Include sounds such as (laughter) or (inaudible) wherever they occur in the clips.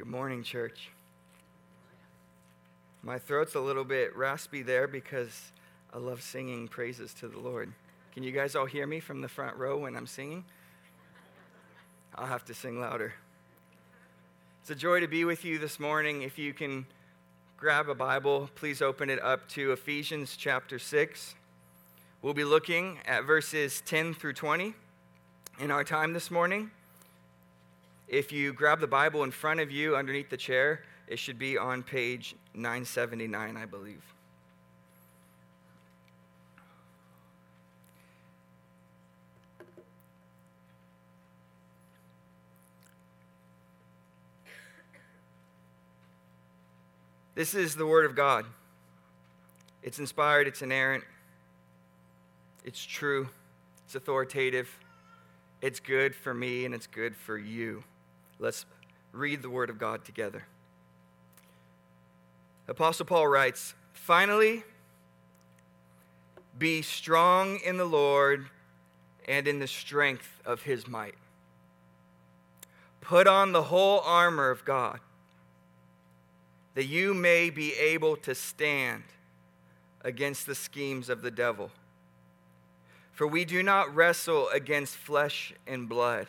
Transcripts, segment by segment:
Good morning, church. My throat's a little bit raspy there because I love singing praises to the Lord. Can you guys all hear me from the front row when I'm singing? I'll have to sing louder. It's a joy to be with you this morning. If you can grab a Bible, please open it up to Ephesians chapter 6. We'll be looking at verses 10 through 20 in our time this morning. If you grab the Bible in front of you underneath the chair, it should be on page 979, I believe. This is the Word of God. It's inspired, it's inerrant, it's true, it's authoritative, it's good for me, and it's good for you. Let's read the Word of God together. Apostle Paul writes, Finally, be strong in the Lord and in the strength of his might. Put on the whole armor of God that you may be able to stand against the schemes of the devil. For we do not wrestle against flesh and blood,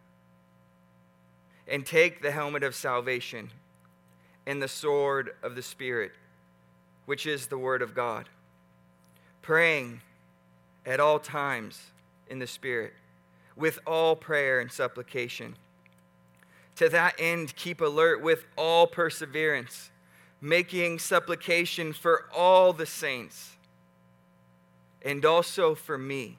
And take the helmet of salvation and the sword of the Spirit, which is the Word of God, praying at all times in the Spirit, with all prayer and supplication. To that end, keep alert with all perseverance making supplication for all the saints and also for me,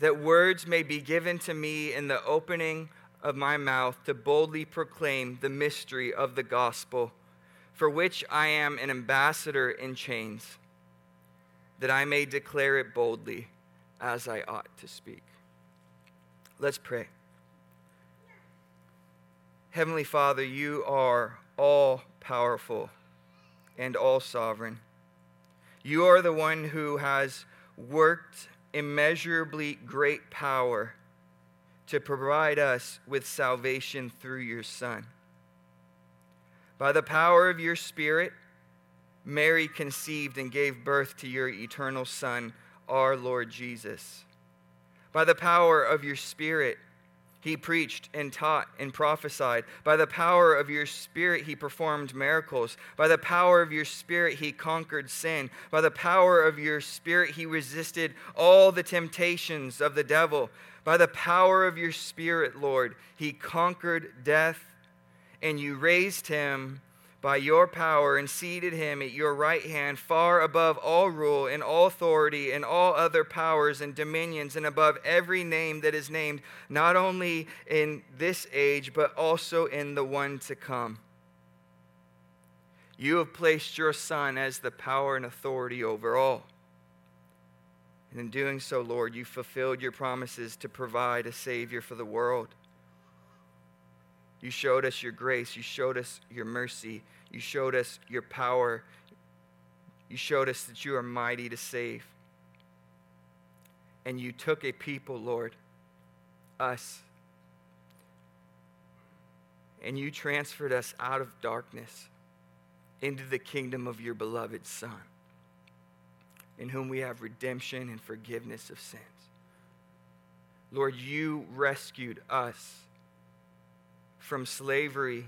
that words may be given to me in the opening of my mouth to boldly proclaim the mystery of the gospel, for which I am an ambassador in chains, that I may declare it boldly as I ought to speak. Let's pray. Heavenly Father, you are all powerful and all sovereign. You are the one who has worked immeasurably great power to provide us with salvation through your Son. By the power of your Spirit, Mary conceived and gave birth to your eternal Son, our Lord Jesus. By the power of your Spirit, he preached and taught and prophesied. By the power of your Spirit, he performed miracles. By the power of your Spirit, he conquered sin. By the power of your Spirit, he resisted all the temptations of the devil. By the power of your Spirit, Lord, he conquered death, and you raised him by your power and seated him at your right hand, far above all rule and all authority and all other powers and dominions, and above every name that is named, not only in this age, but also in the one to come. You have placed your Son as the power and authority over all. And in doing so, Lord, you fulfilled your promises to provide a Savior for the world. You showed us your grace. You showed us your mercy. You showed us your power. You showed us that you are mighty to save. And you took a people, Lord, us, and you transferred us out of darkness into the kingdom of your beloved Son, in whom we have redemption and forgiveness of sins. Lord, you rescued us from slavery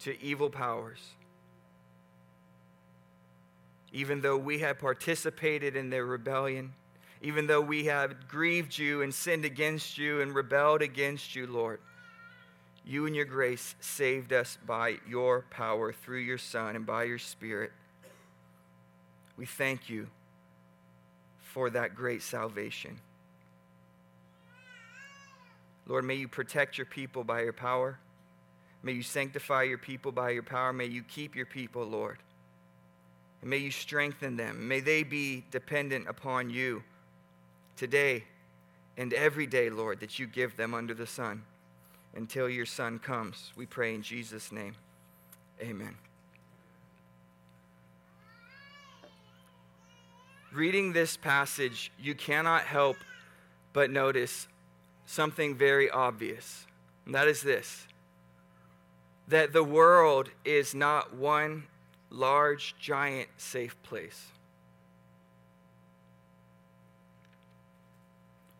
to evil powers. Even though we had participated in their rebellion, even though we had grieved you and sinned against you and rebelled against you, Lord, you and your grace saved us by your power through your Son and by your Spirit. We thank you for that great salvation. Lord, may you protect your people by your power. May you sanctify your people by your power. May you keep your people, Lord. And may you strengthen them. May they be dependent upon you today and every day, Lord, that you give them under the sun until your Son comes. We pray in Jesus' name. Amen. Reading this passage, you cannot help but notice something very obvious, and that is this that the world is not one large, giant, safe place.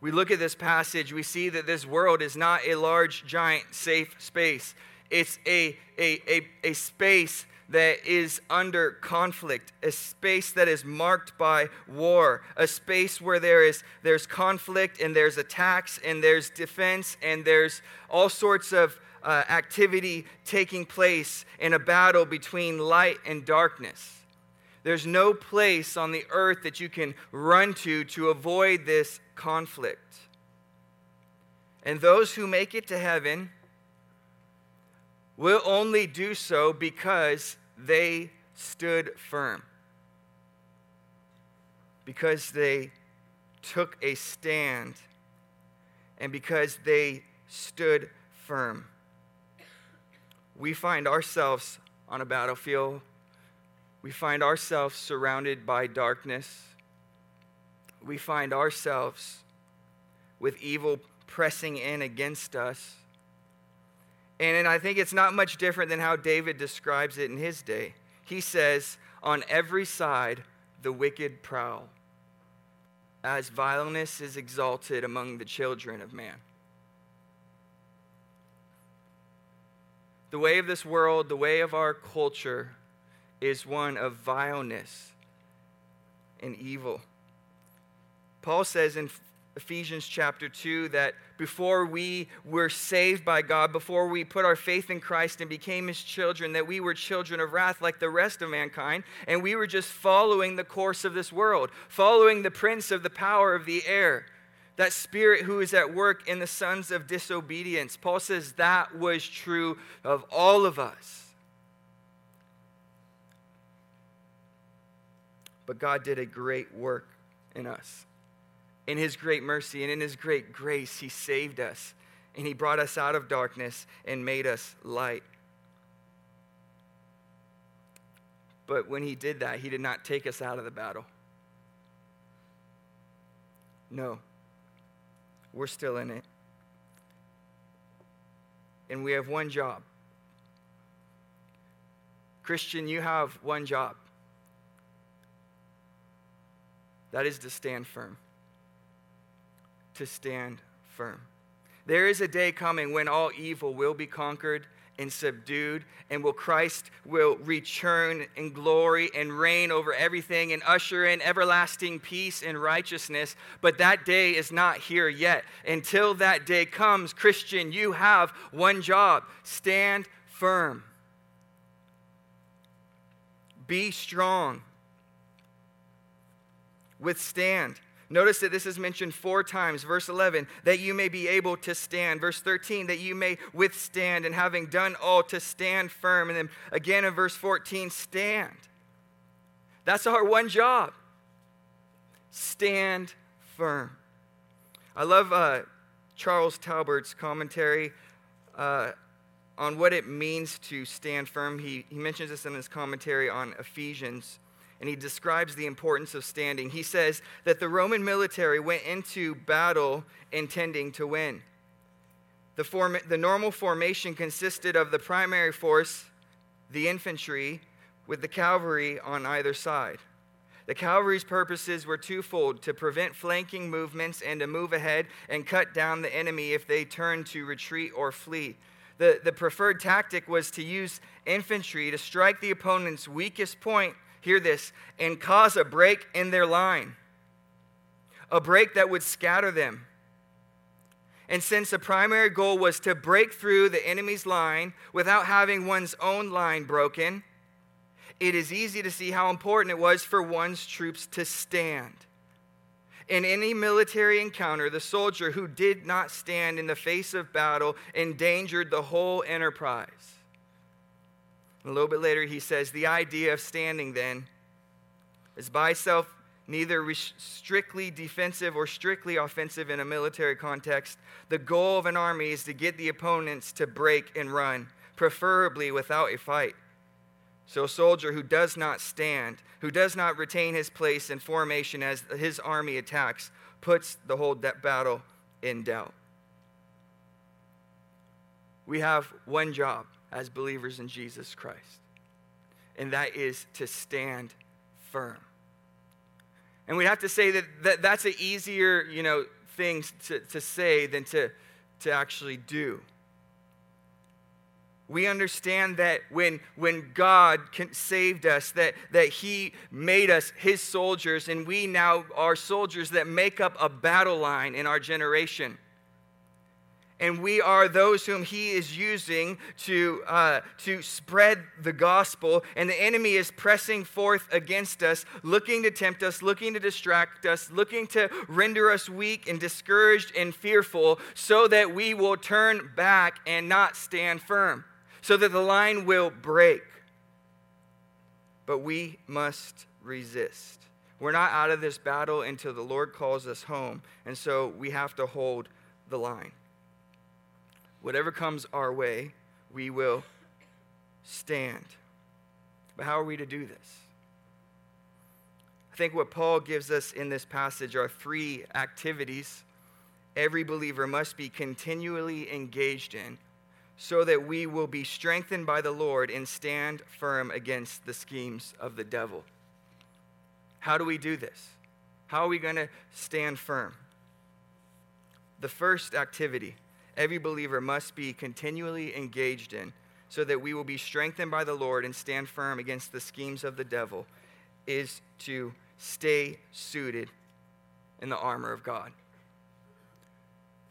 We look at this passage, we see that this world is not a large, giant, safe space. It's a, a, a, a space that is under conflict, a space that is marked by war, a space where there is there's conflict and there's attacks and there's defense and there's all sorts of uh, activity taking place in a battle between light and darkness. There's no place on the earth that you can run to to avoid this conflict. And those who make it to heaven will only do so because they stood firm, because they took a stand, and because they stood firm. We find ourselves on a battlefield. We find ourselves surrounded by darkness. We find ourselves with evil pressing in against us. And I think it's not much different than how David describes it in his day. He says, On every side, the wicked prowl, as vileness is exalted among the children of man. The way of this world, the way of our culture, is one of vileness and evil. Paul says in Ephesians chapter 2 that before we were saved by God, before we put our faith in Christ and became his children, that we were children of wrath like the rest of mankind, and we were just following the course of this world, following the prince of the power of the air, that spirit who is at work in the sons of disobedience. Paul says that was true of all of us. But God did a great work in us in his great mercy and in his great grace, he saved us and he brought us out of darkness and made us light. But when he did that, he did not take us out of the battle. No, we're still in it. And we have one job. Christian, you have one job that is to stand firm to stand firm. There is a day coming when all evil will be conquered and subdued, and will Christ will return in glory and reign over everything and usher in everlasting peace and righteousness. But that day is not here yet. Until that day comes, Christian, you have one job stand firm. Be strong. Withstand. Notice that this is mentioned four times. Verse 11, that you may be able to stand. Verse 13, that you may withstand, and having done all, to stand firm. And then again in verse 14, stand. That's our one job. Stand firm. I love uh, Charles Talbert's commentary uh, on what it means to stand firm. He, he mentions this in his commentary on Ephesians and he describes the importance of standing. He says that the Roman military went into battle intending to win. The, form, the normal formation consisted of the primary force, the infantry, with the cavalry on either side. The cavalry's purposes were twofold to prevent flanking movements and to move ahead and cut down the enemy if they turned to retreat or flee. the, the preferred tactic was to use infantry to strike the opponent's weakest point, hear this, and cause a break in their line, a break that would scatter them. And since the primary goal was to break through the enemy's line without having one's own line broken, it is easy to see how important it was for one's troops to stand. In any military encounter, the soldier who did not stand in the face of battle endangered the whole enterprise. A little bit later, he says, The idea of standing then is by itself neither strictly defensive or strictly offensive in a military context. The goal of an army is to get the opponents to break and run, preferably without a fight. So, a soldier who does not stand, who does not retain his place in formation as his army attacks, puts the whole battle in doubt. We have one job as believers in Jesus Christ, and that is to stand firm. And we have to say that, that that's an easier, you know, thing to, to say than to, to actually do we understand that when, when God saved us, that, that He made us His soldiers, and we now are soldiers that make up a battle line in our generation. And we are those whom He is using to, uh, to spread the gospel, and the enemy is pressing forth against us, looking to tempt us, looking to distract us, looking to render us weak and discouraged and fearful, so that we will turn back and not stand firm so that the line will break. But we must resist. We're not out of this battle until the Lord calls us home, and so we have to hold the line. Whatever comes our way, we will stand. But how are we to do this? I think what Paul gives us in this passage are three activities every believer must be continually engaged in so that we will be strengthened by the Lord and stand firm against the schemes of the devil. How do we do this? How are we going to stand firm? The first activity every believer must be continually engaged in so that we will be strengthened by the Lord and stand firm against the schemes of the devil is to stay suited in the armor of God.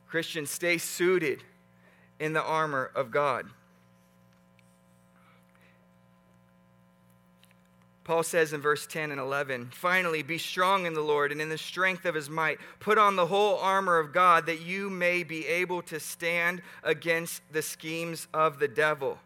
Christians, stay suited in the armor of God. Paul says in verse 10 and 11, finally, be strong in the Lord and in the strength of his might. Put on the whole armor of God that you may be able to stand against the schemes of the devil.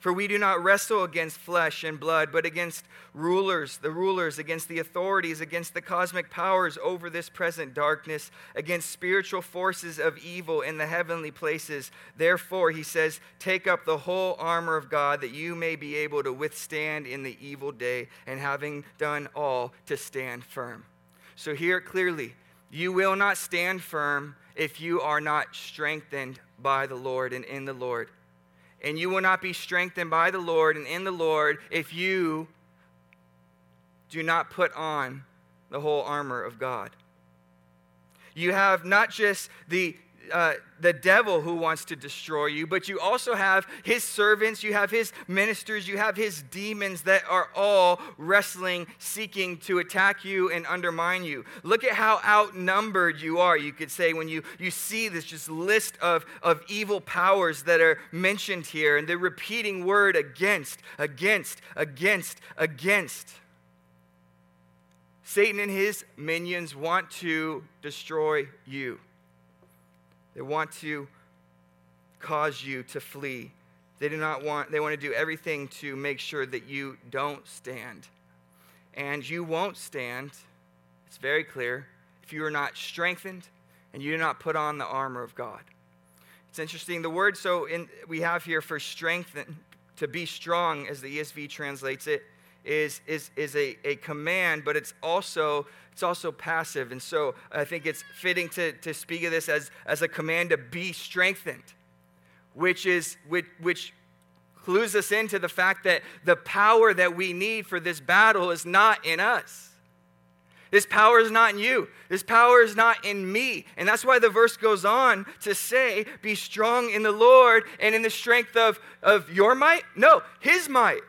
For we do not wrestle against flesh and blood, but against rulers, the rulers, against the authorities, against the cosmic powers over this present darkness, against spiritual forces of evil in the heavenly places. Therefore, he says, take up the whole armor of God that you may be able to withstand in the evil day, and having done all, to stand firm. So, here clearly, you will not stand firm if you are not strengthened by the Lord and in the Lord and you will not be strengthened by the Lord and in the Lord if you do not put on the whole armor of God. You have not just the uh, the devil who wants to destroy you, but you also have his servants, you have his ministers, you have his demons that are all wrestling, seeking to attack you and undermine you. Look at how outnumbered you are, you could say, when you, you see this just list of, of evil powers that are mentioned here, and the repeating word against, against, against, against. Satan and his minions want to destroy you. They want to cause you to flee. They do not want, they want to do everything to make sure that you don't stand. And you won't stand, it's very clear, if you are not strengthened and you do not put on the armor of God. It's interesting, the word so in, we have here for strengthen, to be strong, as the ESV translates it, is, is, is a, a command, but it's also, it's also passive. And so I think it's fitting to, to speak of this as, as a command to be strengthened, which, is, which, which clues us into the fact that the power that we need for this battle is not in us. This power is not in you. This power is not in me. And that's why the verse goes on to say, Be strong in the Lord and in the strength of, of your might. No, his might.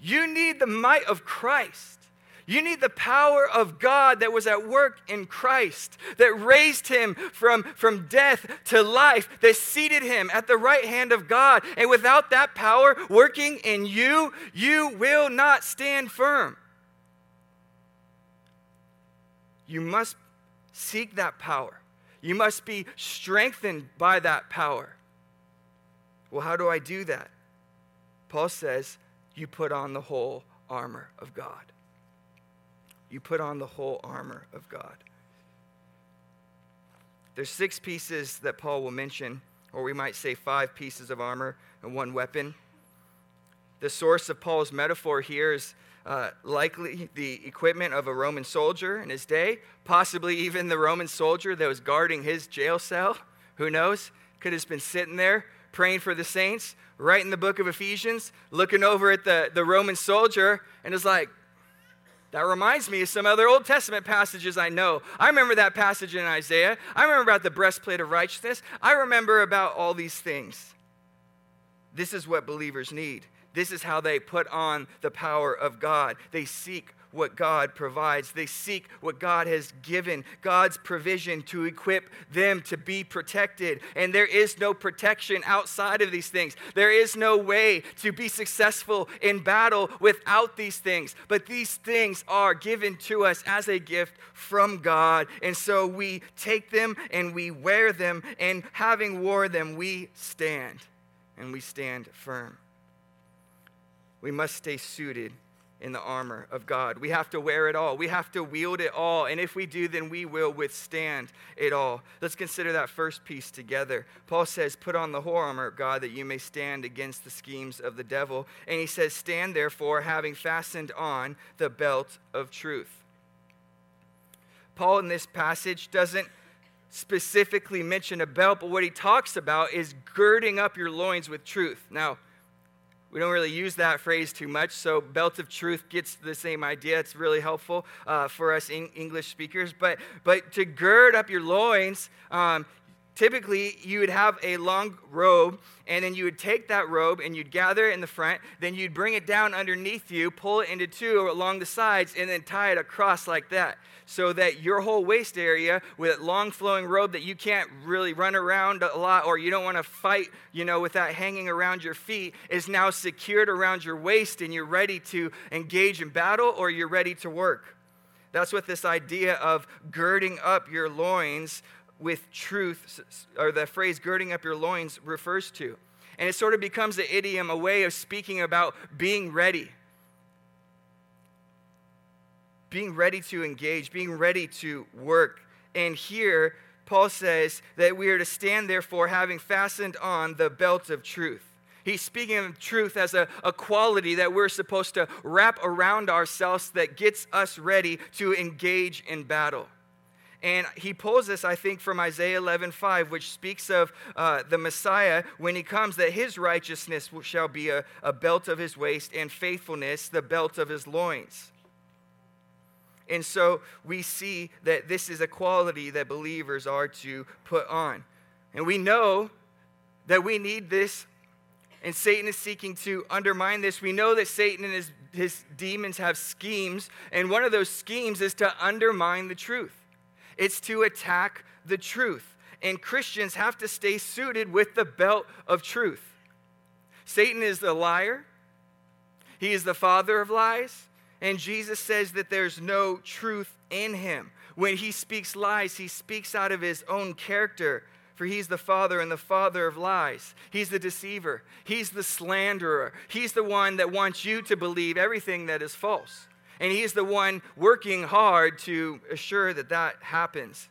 You need the might of Christ. You need the power of God that was at work in Christ, that raised him from, from death to life, that seated him at the right hand of God. And without that power working in you, you will not stand firm. You must seek that power. You must be strengthened by that power. Well, how do I do that? Paul says, You put on the whole armor of God you put on the whole armor of God. There's six pieces that Paul will mention, or we might say five pieces of armor and one weapon. The source of Paul's metaphor here is uh, likely the equipment of a Roman soldier in his day, possibly even the Roman soldier that was guarding his jail cell. Who knows? Could have been sitting there praying for the saints, in the book of Ephesians, looking over at the, the Roman soldier, and is like, that reminds me of some other Old Testament passages I know. I remember that passage in Isaiah. I remember about the breastplate of righteousness. I remember about all these things. This is what believers need. This is how they put on the power of God. They seek what God provides. They seek what God has given, God's provision to equip them to be protected. And there is no protection outside of these things. There is no way to be successful in battle without these things. But these things are given to us as a gift from God. And so we take them and we wear them, and having wore them, we stand and we stand firm. We must stay suited in the armor of God. We have to wear it all. We have to wield it all. And if we do, then we will withstand it all. Let's consider that first piece together. Paul says, Put on the whole armor of God that you may stand against the schemes of the devil. And he says, Stand therefore, having fastened on the belt of truth. Paul in this passage doesn't specifically mention a belt, but what he talks about is girding up your loins with truth. Now, we don't really use that phrase too much, so belt of truth gets the same idea. It's really helpful uh, for us English speakers. But, but to gird up your loins, um, typically you would have a long robe and then you would take that robe and you'd gather it in the front then you'd bring it down underneath you pull it into two along the sides and then tie it across like that so that your whole waist area with a long flowing robe that you can't really run around a lot or you don't want to fight you know with that hanging around your feet is now secured around your waist and you're ready to engage in battle or you're ready to work. That's what this idea of girding up your loins with truth, or the phrase girding up your loins refers to. And it sort of becomes an idiom, a way of speaking about being ready. Being ready to engage, being ready to work. And here, Paul says that we are to stand, therefore, having fastened on the belt of truth. He's speaking of truth as a, a quality that we're supposed to wrap around ourselves that gets us ready to engage in battle. And he pulls this, I think, from Isaiah 11 5, which speaks of uh, the Messiah when he comes, that his righteousness shall be a, a belt of his waist, and faithfulness the belt of his loins. And so we see that this is a quality that believers are to put on. And we know that we need this, and Satan is seeking to undermine this. We know that Satan and his, his demons have schemes, and one of those schemes is to undermine the truth it's to attack the truth. And Christians have to stay suited with the belt of truth. Satan is the liar, he is the father of lies, and Jesus says that there's no truth in him. When he speaks lies, he speaks out of his own character for he's the father and the father of lies. He's the deceiver. He's the slanderer. He's the one that wants you to believe everything that is false. And He's the one working hard to assure that that happens.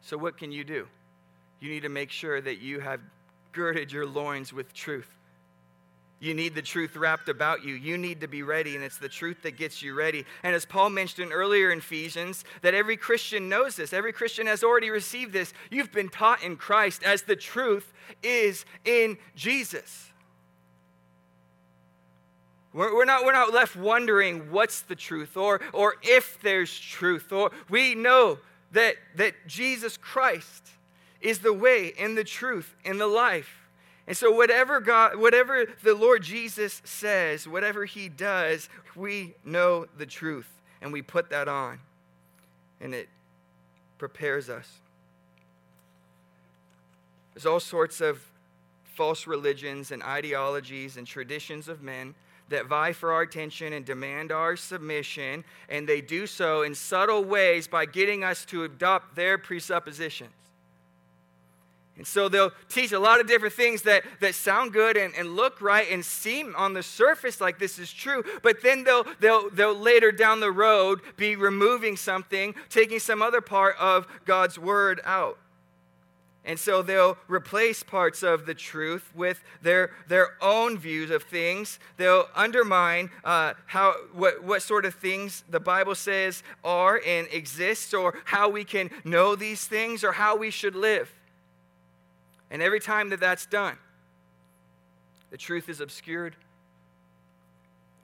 So, what can you do? You need to make sure that you have girded your loins with truth. You need the truth wrapped about you. You need to be ready, and it's the truth that gets you ready. And as Paul mentioned earlier in Ephesians, that every Christian knows this. Every Christian has already received this. You've been taught in Christ as the truth is in Jesus. We're, we're, not, we're not left wondering what's the truth or, or if there's truth. Or we know that, that Jesus Christ is the way and the truth and the life. And so whatever God whatever the Lord Jesus says, whatever he does, we know the truth and we put that on. And it prepares us. There's all sorts of false religions and ideologies and traditions of men that vie for our attention and demand our submission, and they do so in subtle ways by getting us to adopt their presuppositions. And so they'll teach a lot of different things that, that sound good and, and look right and seem on the surface like this is true, but then they'll, they'll, they'll later down the road be removing something, taking some other part of God's word out. And so they'll replace parts of the truth with their, their own views of things. They'll undermine uh, how, what, what sort of things the Bible says are and exist, or how we can know these things, or how we should live. And every time that that's done, the truth is obscured,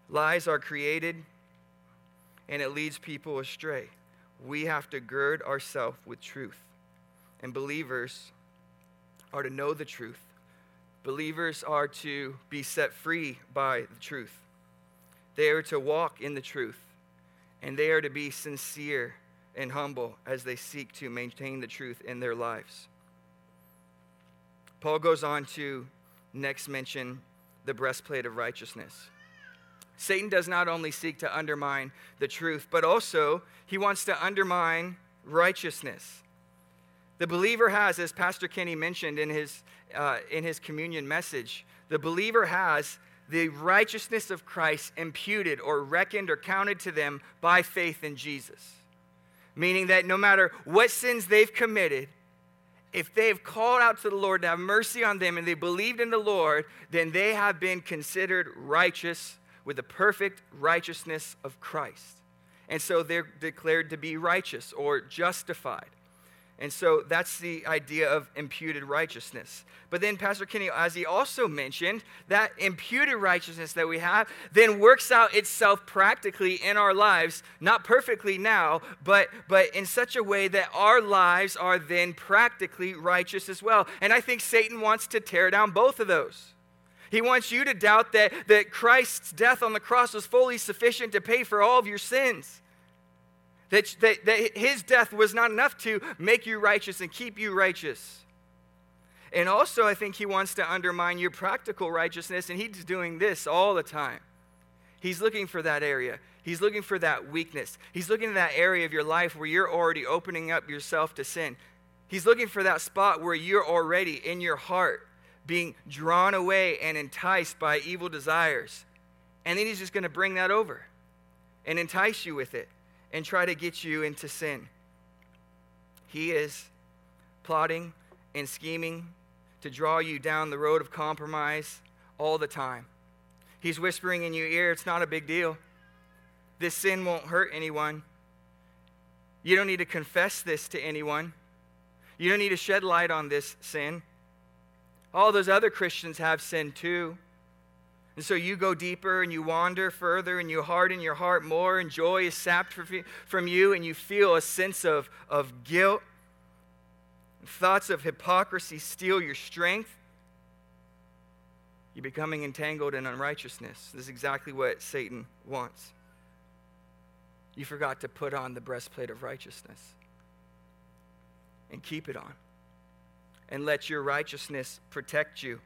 lies are created, and it leads people astray. We have to gird ourselves with truth. And believers are to know the truth. Believers are to be set free by the truth. They are to walk in the truth. And they are to be sincere and humble as they seek to maintain the truth in their lives. Paul goes on to next mention the breastplate of righteousness. Satan does not only seek to undermine the truth, but also he wants to undermine righteousness. The believer has, as Pastor Kenny mentioned in his, uh, in his communion message, the believer has the righteousness of Christ imputed or reckoned or counted to them by faith in Jesus. Meaning that no matter what sins they've committed, if they have called out to the Lord to have mercy on them and they believed in the Lord, then they have been considered righteous with the perfect righteousness of Christ. And so they're declared to be righteous or justified. And so that's the idea of imputed righteousness. But then Pastor Kenny, as he also mentioned, that imputed righteousness that we have then works out itself practically in our lives, not perfectly now, but, but in such a way that our lives are then practically righteous as well. And I think Satan wants to tear down both of those. He wants you to doubt that, that Christ's death on the cross was fully sufficient to pay for all of your sins. That, that, that his death was not enough to make you righteous and keep you righteous. And also, I think he wants to undermine your practical righteousness, and he's doing this all the time. He's looking for that area. He's looking for that weakness. He's looking at that area of your life where you're already opening up yourself to sin. He's looking for that spot where you're already in your heart being drawn away and enticed by evil desires. And then he's just going to bring that over and entice you with it and try to get you into sin. He is plotting and scheming to draw you down the road of compromise all the time. He's whispering in your ear, it's not a big deal. This sin won't hurt anyone. You don't need to confess this to anyone. You don't need to shed light on this sin. All those other Christians have sin too. And so you go deeper and you wander further and you harden your heart more, and joy is sapped from you, and you feel a sense of, of guilt. Thoughts of hypocrisy steal your strength. You're becoming entangled in unrighteousness. This is exactly what Satan wants. You forgot to put on the breastplate of righteousness and keep it on. And let your righteousness protect you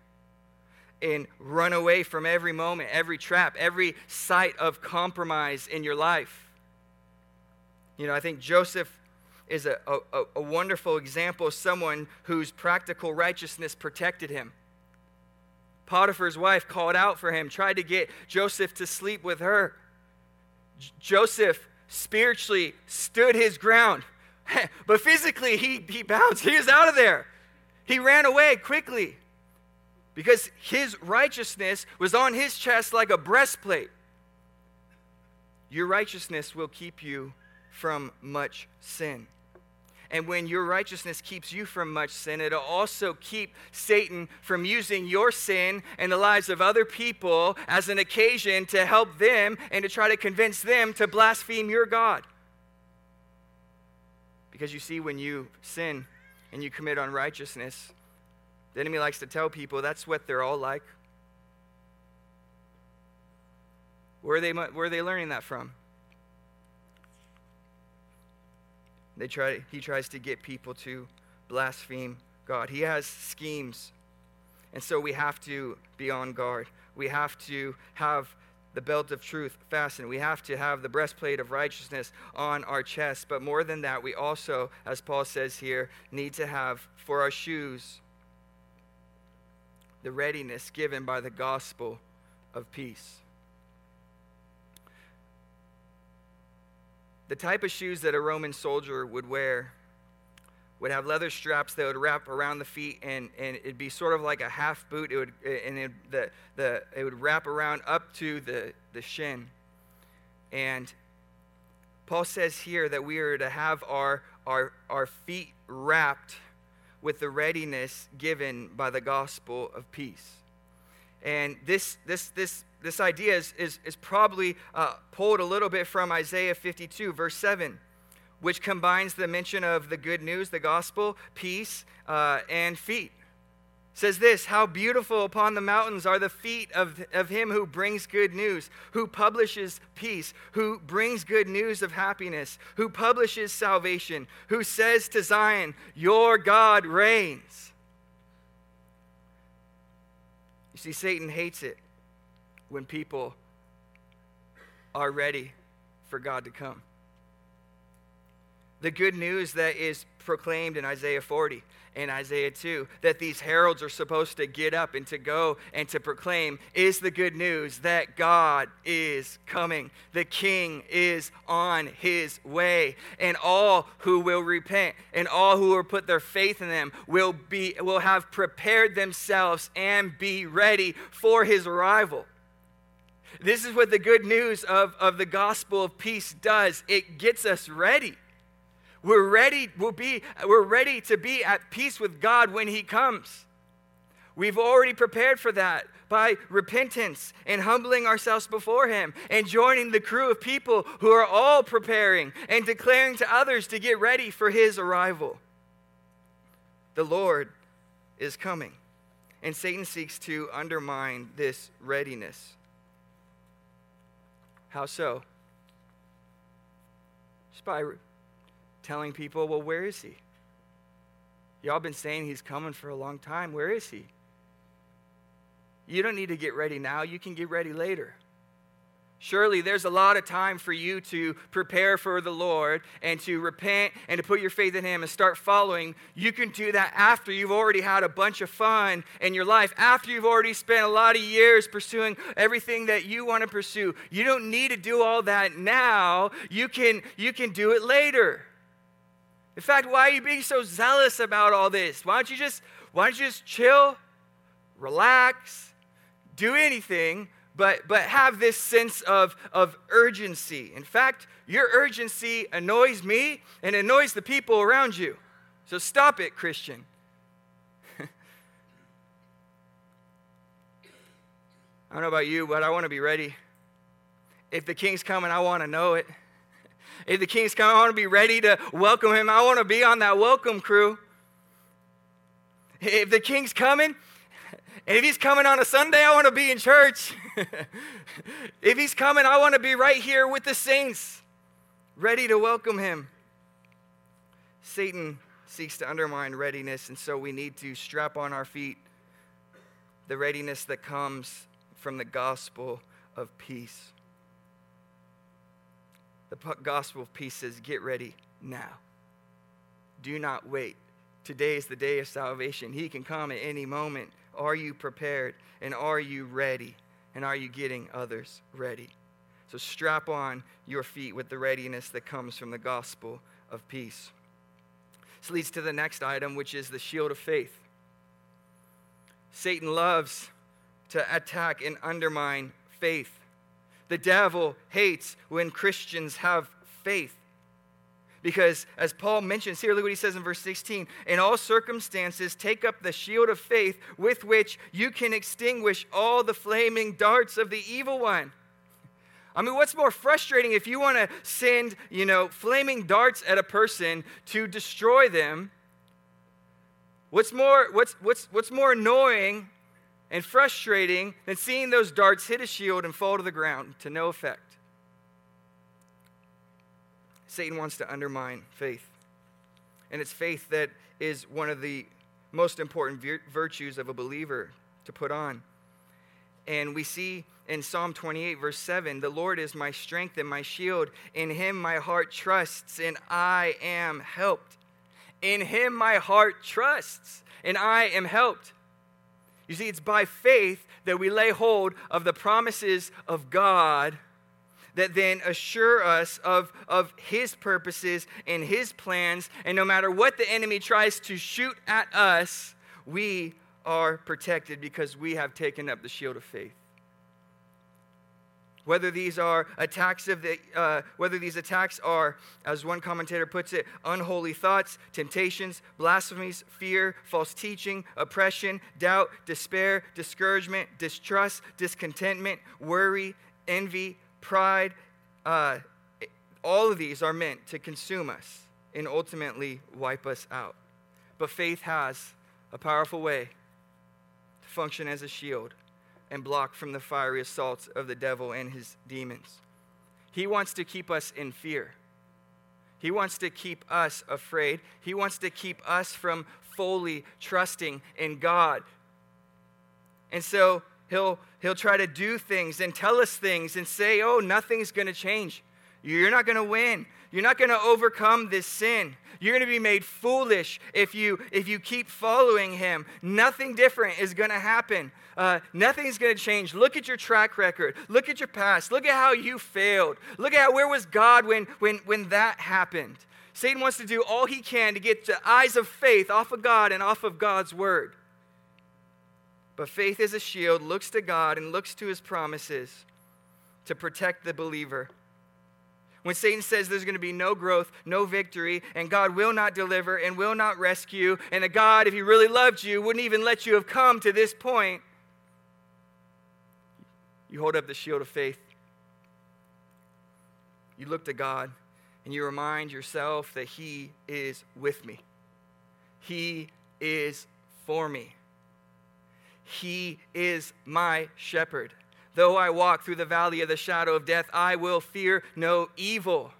and run away from every moment, every trap, every sight of compromise in your life. You know, I think Joseph is a, a, a, wonderful example of someone whose practical righteousness protected him. Potiphar's wife called out for him, tried to get Joseph to sleep with her. J- Joseph spiritually stood his ground, (laughs) but physically he, he bounced. He was out of there. He ran away quickly because his righteousness was on his chest like a breastplate. Your righteousness will keep you from much sin. And when your righteousness keeps you from much sin, it'll also keep Satan from using your sin and the lives of other people as an occasion to help them and to try to convince them to blaspheme your God. Because you see, when you sin and you commit unrighteousness, the enemy likes to tell people that's what they're all like. Where are they, where are they learning that from? They try, he tries to get people to blaspheme God. He has schemes. And so we have to be on guard. We have to have the belt of truth fastened. We have to have the breastplate of righteousness on our chest. But more than that, we also, as Paul says here, need to have for our shoes the readiness given by the gospel of peace. The type of shoes that a Roman soldier would wear would have leather straps that would wrap around the feet, and, and it'd be sort of like a half boot. It would, and it, the, the, it would wrap around up to the, the shin. And Paul says here that we are to have our, our, our feet wrapped with the readiness given by the gospel of peace. And this, this, this, this idea is, is, is probably uh, pulled a little bit from Isaiah 52, verse 7, which combines the mention of the good news, the gospel, peace, uh, and feet says this How beautiful upon the mountains are the feet of, of him who brings good news, who publishes peace, who brings good news of happiness, who publishes salvation, who says to Zion, Your God reigns. You see, Satan hates it when people are ready for God to come. The good news that is proclaimed in Isaiah 40 and Isaiah 2 that these heralds are supposed to get up and to go and to proclaim is the good news that God is coming. The king is on his way and all who will repent and all who will put their faith in them will be will have prepared themselves and be ready for his arrival. This is what the good news of, of the gospel of peace does. It gets us ready. We're ready, we'll be, we're ready to be at peace with God when He comes. We've already prepared for that by repentance and humbling ourselves before Him and joining the crew of people who are all preparing and declaring to others to get ready for His arrival. The Lord is coming, and Satan seeks to undermine this readiness. How so? Just by telling people, well, where is he? Y'all been saying he's coming for a long time. Where is he? You don't need to get ready now, you can get ready later. Surely there's a lot of time for you to prepare for the Lord and to repent and to put your faith in Him and start following. You can do that after you've already had a bunch of fun in your life, after you've already spent a lot of years pursuing everything that you want to pursue. You don't need to do all that now. You can, you can do it later. In fact, why are you being so zealous about all this? Why don't you just why don't you just chill, relax, do anything, but but have this sense of, of urgency. In fact, your urgency annoys me and annoys the people around you. So stop it, Christian. (laughs) I don't know about you, but I want to be ready. If the king's coming, I want to know it. If the king's coming, I want to be ready to welcome him. I want to be on that welcome crew. If the king's coming, and if he's coming on a Sunday, I want to be in church. (laughs) if he's coming, I want to be right here with the saints, ready to welcome him. Satan seeks to undermine readiness, and so we need to strap on our feet the readiness that comes from the gospel of peace. The gospel of peace says, Get ready now. Do not wait. Today is the day of salvation. He can come at any moment. Are you prepared? And are you ready? And are you getting others ready? So strap on your feet with the readiness that comes from the gospel of peace. This leads to the next item, which is the shield of faith. Satan loves to attack and undermine faith. The devil hates when Christians have faith Because as Paul mentions here, look what he says in verse 16 In all circumstances, take up the shield of faith with which you can extinguish all the flaming darts of the evil one. I mean, what's more frustrating if you want to send, you know, flaming darts at a person to destroy them? What's more, what's, what's, what's more annoying and frustrating than seeing those darts hit a shield and fall to the ground to no effect? Satan wants to undermine faith. And it's faith that is one of the most important vir- virtues of a believer to put on. And we see in Psalm 28, verse 7 the Lord is my strength and my shield. In him my heart trusts, and I am helped. In him my heart trusts, and I am helped. You see, it's by faith that we lay hold of the promises of God that then assure us of, of His purposes and His plans. And no matter what the enemy tries to shoot at us, we are protected because we have taken up the shield of faith. Whether these are attacks of the, uh, whether these attacks are, as one commentator puts it, unholy thoughts, temptations, blasphemies, fear, false teaching, oppression, doubt, despair, discouragement, distrust, discontentment, worry, envy, pride, uh, all of these are meant to consume us and ultimately wipe us out. But faith has a powerful way to function as a shield and blocked from the fiery assaults of the devil and his demons. He wants to keep us in fear. He wants to keep us afraid. He wants to keep us from fully trusting in God. And so he'll, he'll try to do things and tell us things and say, oh, nothing's going to change. You're not going to win. You're not going to overcome this sin. You're going to be made foolish if you if you keep following him. Nothing different is going to happen. Uh, nothing's going to change. Look at your track record. Look at your past. Look at how you failed. Look at where was God when when when that happened. Satan wants to do all he can to get the eyes of faith off of God and off of God's word. But faith is a shield, looks to God and looks to his promises to protect the believer. When Satan says there's going to be no growth, no victory, and God will not deliver and will not rescue, and that God, if He really loved you, wouldn't even let you have come to this point, you hold up the shield of faith. You look to God and you remind yourself that He is with me, He is for me. He is my shepherd. Though I walk through the valley of the shadow of death, I will fear no evil.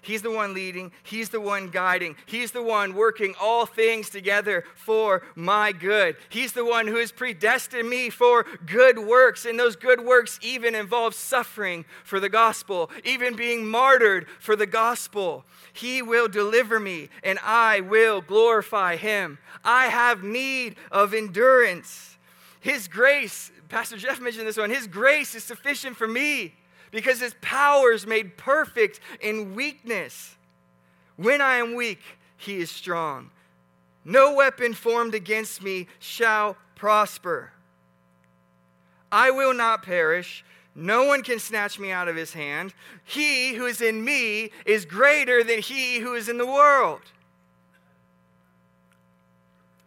He's the one leading, He's the one guiding, He's the one working all things together for my good. He's the one who has predestined me for good works, and those good works even involve suffering for the gospel, even being martyred for the gospel. He will deliver me, and I will glorify Him. I have need of endurance. His grace, Pastor Jeff mentioned this one, His grace is sufficient for me because His power is made perfect in weakness. When I am weak, He is strong. No weapon formed against me shall prosper. I will not perish. No one can snatch me out of his hand. He who is in me is greater than he who is in the world.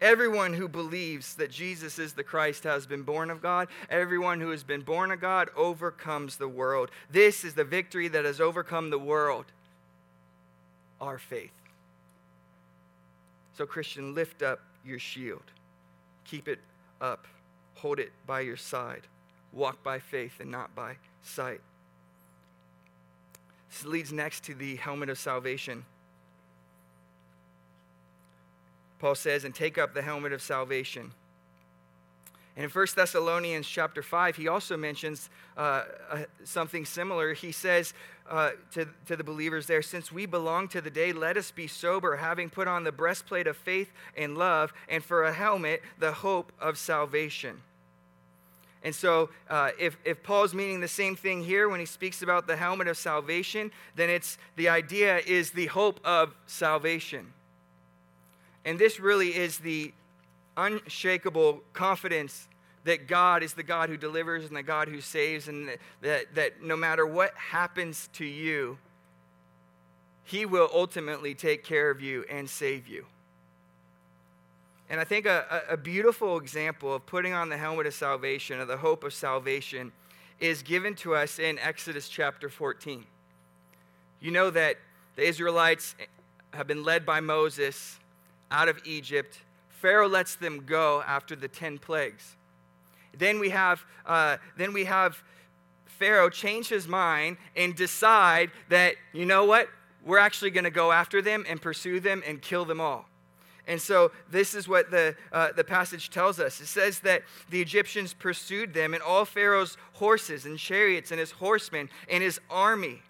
Everyone who believes that Jesus is the Christ has been born of God. Everyone who has been born of God overcomes the world. This is the victory that has overcome the world our faith. So, Christian, lift up your shield, keep it up, hold it by your side. Walk by faith and not by sight. This leads next to the helmet of salvation. Paul says, and take up the helmet of salvation. And in 1 Thessalonians chapter 5, he also mentions uh, uh, something similar. He says uh, to, to the believers there, Since we belong to the day, let us be sober, having put on the breastplate of faith and love, and for a helmet, the hope of salvation. And so, uh, if, if Paul's meaning the same thing here when he speaks about the helmet of salvation, then it's the idea is the hope of salvation. And this really is the unshakable confidence that God is the God who delivers and the God who saves, and that, that, that no matter what happens to you, he will ultimately take care of you and save you. And I think a, a, beautiful example of putting on the helmet of salvation, or the hope of salvation, is given to us in Exodus chapter 14. You know that the Israelites have been led by Moses out of Egypt. Pharaoh lets them go after the 10 plagues. Then we have, uh, then we have Pharaoh change his mind and decide that, you know what? We're actually going to go after them and pursue them and kill them all. And so this is what the, uh, the passage tells us. It says that the Egyptians pursued them and all Pharaoh's horses and chariots and his horsemen and his army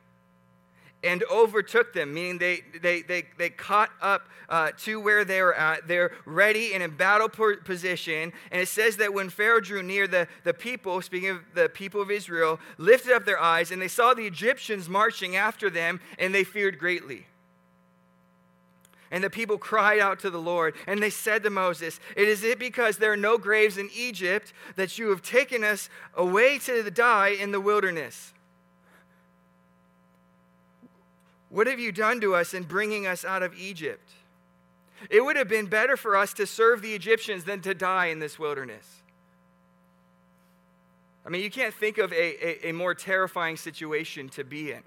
and overtook them, meaning they, they, they, they caught up uh, to where they were at. They're ready and in battle position. And it says that when Pharaoh drew near, the, the people, speaking of the people of Israel, lifted up their eyes and they saw the Egyptians marching after them, and they feared greatly. And the people cried out to the Lord, and they said to Moses, It is it because there are no graves in Egypt that you have taken us away to die in the wilderness? What have you done to us in bringing us out of Egypt? It would have been better for us to serve the Egyptians than to die in this wilderness. I mean, you can't think of a, a, a more terrifying situation to be in.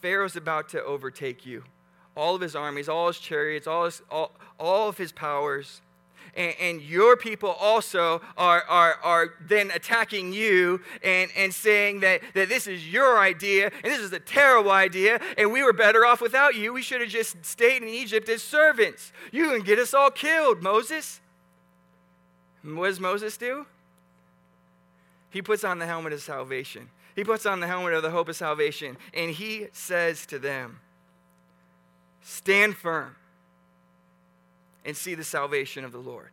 Pharaoh's about to overtake you. All of his armies, all his chariots, all, his, all, all of his powers and, and your people also are, are, are then attacking you and, and saying that, that this is your idea and this is a terrible idea and we were better off without you. We should have just stayed in Egypt as servants. You can get us all killed, Moses. what does Moses do? He puts on the helmet of salvation. He puts on the helmet of the hope of salvation and he says to them, Stand firm and see the salvation of the Lord.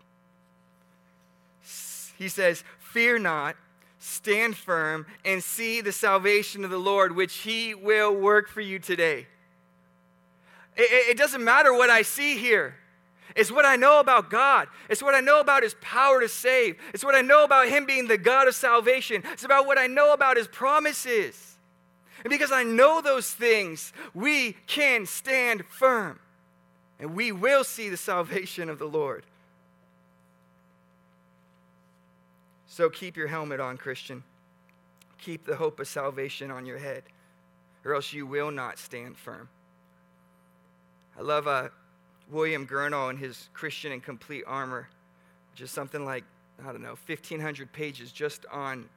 He says, Fear not, stand firm, and see the salvation of the Lord, which he will work for you today. It, it doesn't matter what I see here. It's what I know about God. It's what I know about His power to save. It's what I know about Him being the God of salvation. It's about what I know about His promises. And because I know those things, we can stand firm and we will see the salvation of the Lord. So keep your helmet on, Christian. Keep the hope of salvation on your head, or else you will not stand firm. I love uh, William Gurnall and his Christian in Complete Armor, which is something like, I don't know, 1,500 pages just on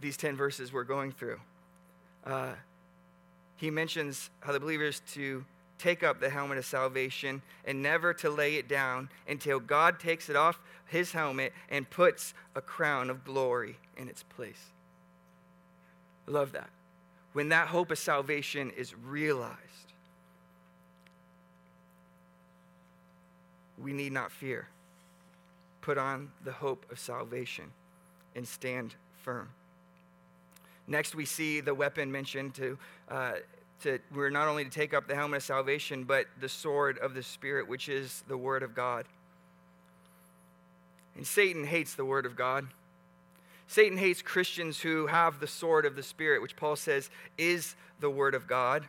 these 10 verses we're going through. Uh, he mentions how the believers to take up the helmet of salvation and never to lay it down until God takes it off his helmet and puts a crown of glory in its place. Love that. When that hope of salvation is realized, we need not fear. Put on the hope of salvation and stand firm. Next, we see the weapon mentioned to uh, to we're not only to take up the helmet of salvation, but the sword of the Spirit, which is the Word of God. And Satan hates the Word of God. Satan hates Christians who have the sword of the Spirit, which Paul says is the Word of God.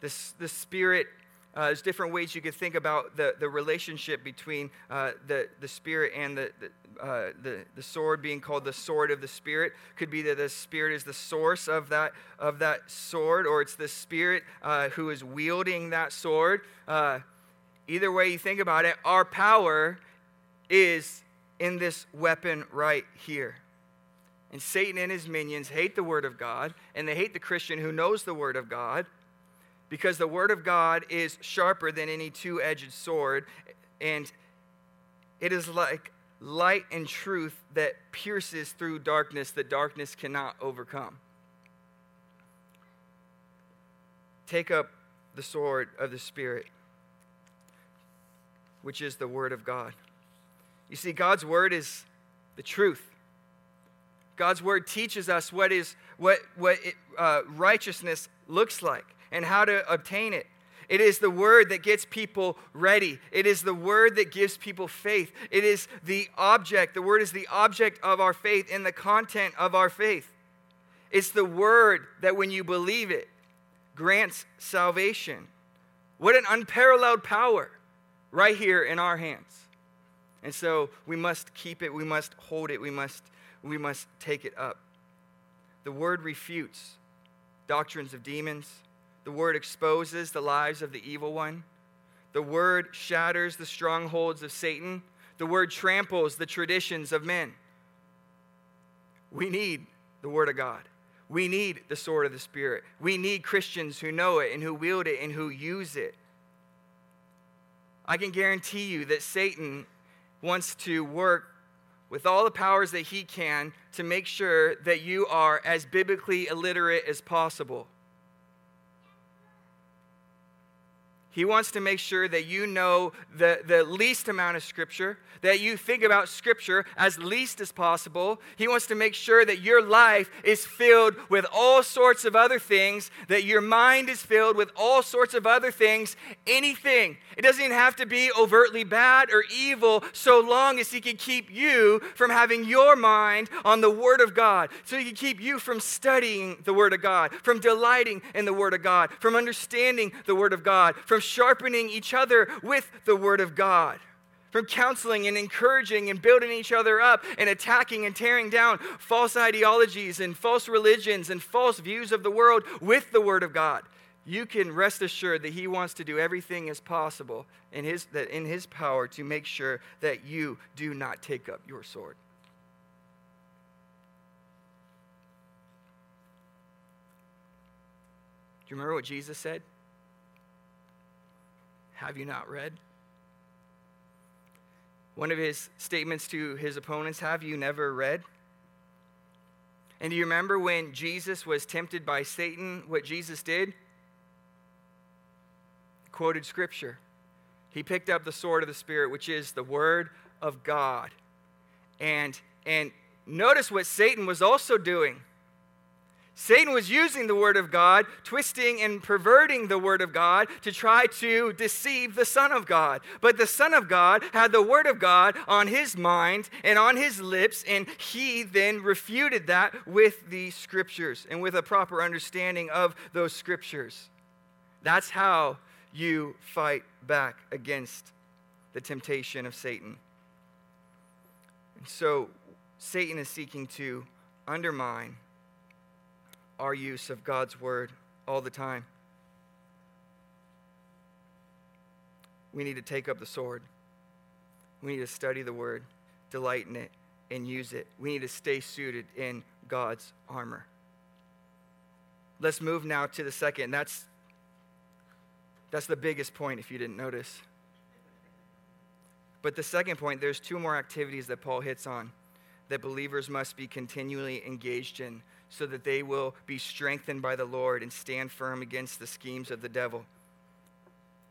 This, the Spirit uh, there's different ways you could think about the, the relationship between uh, the, the Spirit and the, the, uh, the, the sword being called the sword of the Spirit. Could be that the Spirit is the source of that, of that sword, or it's the Spirit uh, who is wielding that sword. Uh, either way you think about it, our power is in this weapon right here. And Satan and his minions hate the Word of God, and they hate the Christian who knows the Word of God because the Word of God is sharper than any two edged sword, and it is like light and truth that pierces through darkness that darkness cannot overcome. Take up the sword of the Spirit, which is the Word of God. You see, God's Word is the truth. God's Word teaches us what, is, what, what it, uh, righteousness looks like and how to obtain it. It is the word that gets people ready. It is the word that gives people faith. It is the object. The word is the object of our faith and the content of our faith. It's the word that, when you believe it, grants salvation. What an unparalleled power right here in our hands. And so we must keep it, we must hold it, we must, we must take it up. The word refutes doctrines of demons, the word exposes the lies of the evil one, the word shatters the strongholds of Satan, the word tramples the traditions of men. We need the word of God. We need the sword of the Spirit. We need Christians who know it and who wield it and who use it. I can guarantee you that Satan wants to work with all the powers that he can to make sure that you are as biblically illiterate as possible. He wants to make sure that you know the, the least amount of Scripture, that you think about Scripture as least as possible. He wants to make sure that your life is filled with all sorts of other things, that your mind is filled with all sorts of other things, anything. It doesn't even have to be overtly bad or evil, so long as He can keep you from having your mind on the Word of God. So He can keep you from studying the Word of God, from delighting in the Word of God, from understanding the Word of God, from sharpening each other with the Word of God, from counseling and encouraging and building each other up and attacking and tearing down false ideologies and false religions and false views of the world with the Word of God. You can rest assured that He wants to do everything as possible in His, that in his power to make sure that you do not take up your sword. Do you remember what Jesus said? Have you not read? One of his statements to his opponents Have you never read? And do you remember when Jesus was tempted by Satan, what Jesus did? He Quoted scripture. He picked up the sword of the Spirit, which is the word of God. And, and notice what Satan was also doing. Satan was using the Word of God, twisting and perverting the Word of God to try to deceive the Son of God. But the Son of God had the Word of God on his mind and on his lips, and he then refuted that with the Scriptures and with a proper understanding of those Scriptures. That's how you fight back against the temptation of Satan. And so, Satan is seeking to undermine our use of God's word all the time. We need to take up the sword. We need to study the word, delight in it, and use it. We need to stay suited in God's armor. Let's move now to the second. That's, that's the biggest point, if you didn't notice. But the second point, there's two more activities that Paul hits on that believers must be continually engaged in so that they will be strengthened by the Lord and stand firm against the schemes of the devil.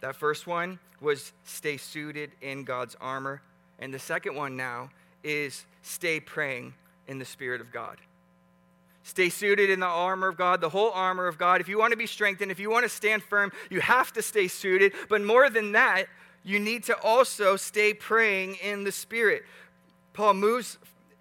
That first one was stay suited in God's armor. And the second one now is stay praying in the Spirit of God. Stay suited in the armor of God, the whole armor of God. If you want to be strengthened, if you want to stand firm, you have to stay suited. But more than that, you need to also stay praying in the Spirit. Paul moves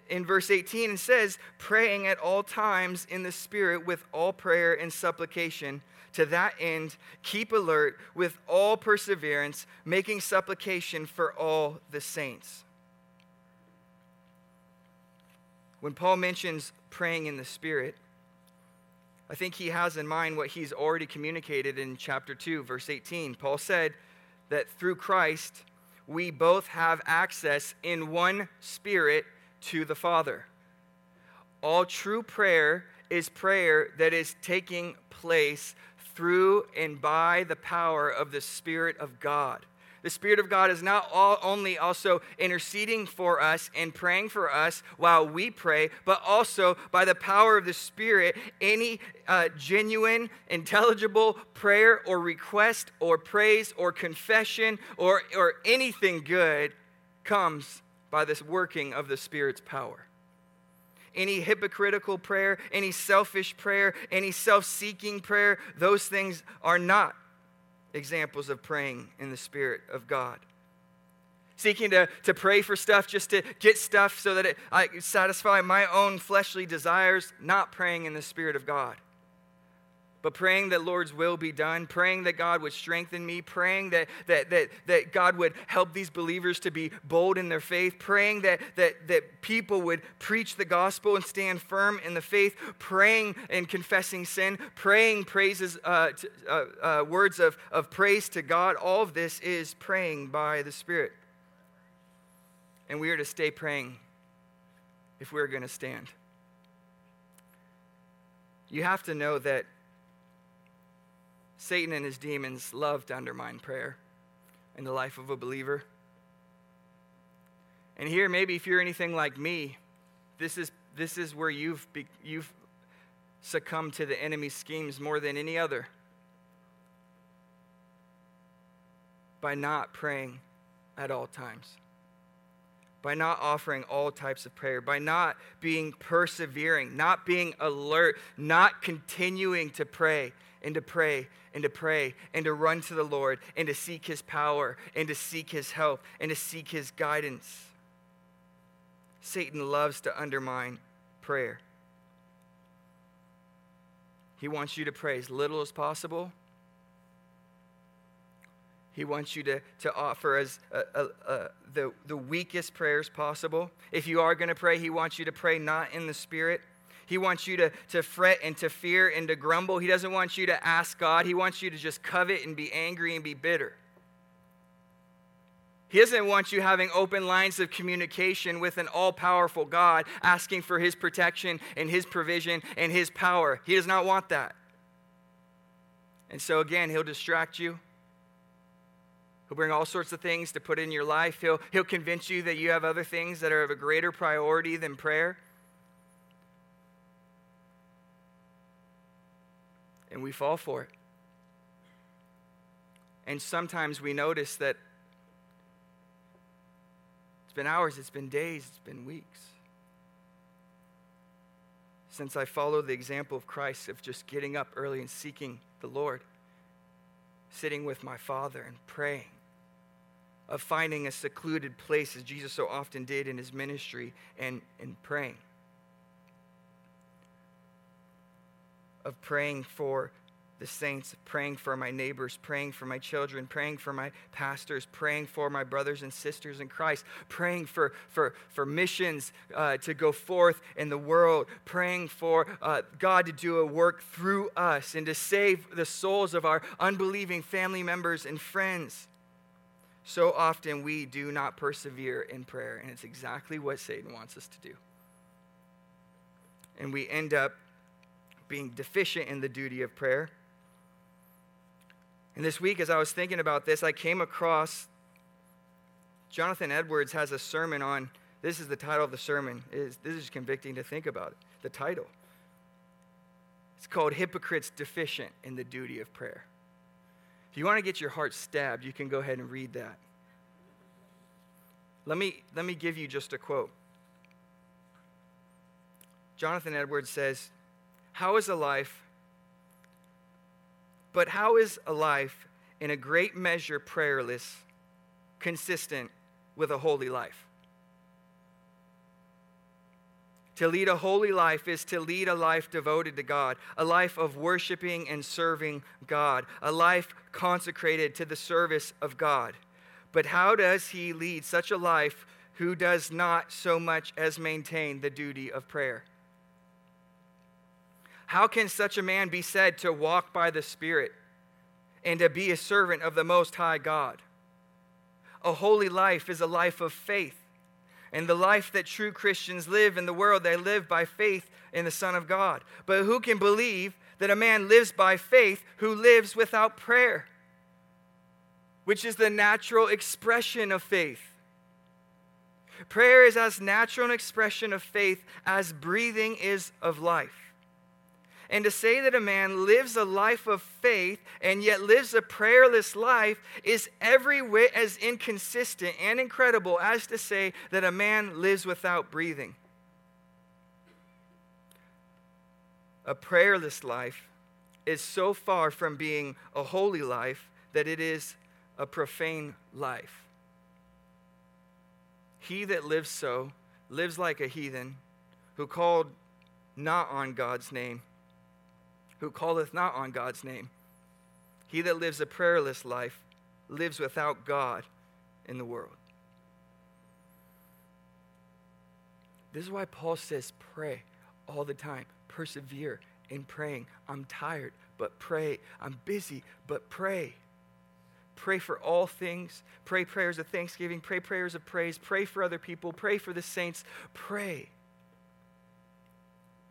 in verse 18 and says, praying at all times in the Spirit with all prayer and supplication. To that end, keep alert with all perseverance, making supplication for all the saints. When Paul mentions praying in the Spirit, I think he has in mind what he's already communicated in chapter 2, verse 18. Paul said that through Christ, we both have access in one spirit to the Father. All true prayer is prayer that is taking place through and by the power of the Spirit of God. The Spirit of God is not all, only also interceding for us and praying for us while we pray, but also by the power of the Spirit, any uh, genuine, intelligible prayer or request or praise or confession or, or anything good comes by this working of the Spirit's power. Any hypocritical prayer, any selfish prayer, any self seeking prayer, those things are not examples of praying in the Spirit of God. seeking to, to pray for stuff just to get stuff so that it, I satisfy my own fleshly desires, not praying in the Spirit of God but praying that Lord's will be done, praying that God would strengthen me, praying that, that, that, that God would help these believers to be bold in their faith, praying that, that, that people would preach the gospel and stand firm in the faith, praying and confessing sin, praying praises, uh, to, uh, uh, words of, of praise to God. All of this is praying by the Spirit. And we are to stay praying if we're going to stand. You have to know that Satan and his demons love to undermine prayer in the life of a believer. And here, maybe if you're anything like me, this is, this is where you've, you've succumbed to the enemy's schemes more than any other by not praying at all times, by not offering all types of prayer, by not being persevering, not being alert, not continuing to pray and to pray and to pray and to run to the Lord and to seek His power and to seek His help and to seek His guidance. Satan loves to undermine prayer. He wants you to pray as little as possible. He wants you to, to offer as a, a, a, the, the weakest prayers possible. If you are going to pray, he wants you to pray not in the Spirit, he wants you to, to fret and to fear and to grumble. He doesn't want you to ask God. He wants you to just covet and be angry and be bitter. He doesn't want you having open lines of communication with an all powerful God, asking for His protection and His provision and His power. He does not want that. And so, again, He'll distract you. He'll bring all sorts of things to put in your life. He'll, he'll convince you that you have other things that are of a greater priority than prayer. And we fall for it. And sometimes we notice that it's been hours, it's been days, it's been weeks since I followed the example of Christ of just getting up early and seeking the Lord, sitting with my Father and praying, of finding a secluded place as Jesus so often did in his ministry and, and praying. Of praying for the saints, praying for my neighbors, praying for my children, praying for my pastors, praying for my brothers and sisters in Christ, praying for, for, for missions uh, to go forth in the world, praying for uh, God to do a work through us and to save the souls of our unbelieving family members and friends. So often we do not persevere in prayer, and it's exactly what Satan wants us to do. And we end up being deficient in the duty of prayer. And this week, as I was thinking about this, I came across Jonathan Edwards has a sermon on this is the title of the sermon. Is this is convicting to think about it. The title. It's called Hypocrites Deficient in the Duty of Prayer. If you want to get your heart stabbed, you can go ahead and read that. Let me, let me give you just a quote. Jonathan Edwards says, how is a life? But how is a life in a great measure prayerless consistent with a holy life? To lead a holy life is to lead a life devoted to God, a life of worshiping and serving God, a life consecrated to the service of God. But how does he lead such a life who does not so much as maintain the duty of prayer? How can such a man be said to walk by the Spirit and to be a servant of the Most High God? A holy life is a life of faith. And the life that true Christians live in the world, they live by faith in the Son of God. But who can believe that a man lives by faith who lives without prayer, which is the natural expression of faith? Prayer is as natural an expression of faith as breathing is of life. And to say that a man lives a life of faith and yet lives a prayerless life is every whit as inconsistent and incredible as to say that a man lives without breathing. A prayerless life is so far from being a holy life that it is a profane life. He that lives so lives like a heathen who called not on God's name, who calleth not on God's name. He that lives a prayerless life lives without God in the world. This is why Paul says, pray all the time, persevere in praying. I'm tired, but pray. I'm busy, but pray. Pray for all things. Pray prayers of thanksgiving. Pray prayers of praise. Pray for other people. Pray for the saints. Pray.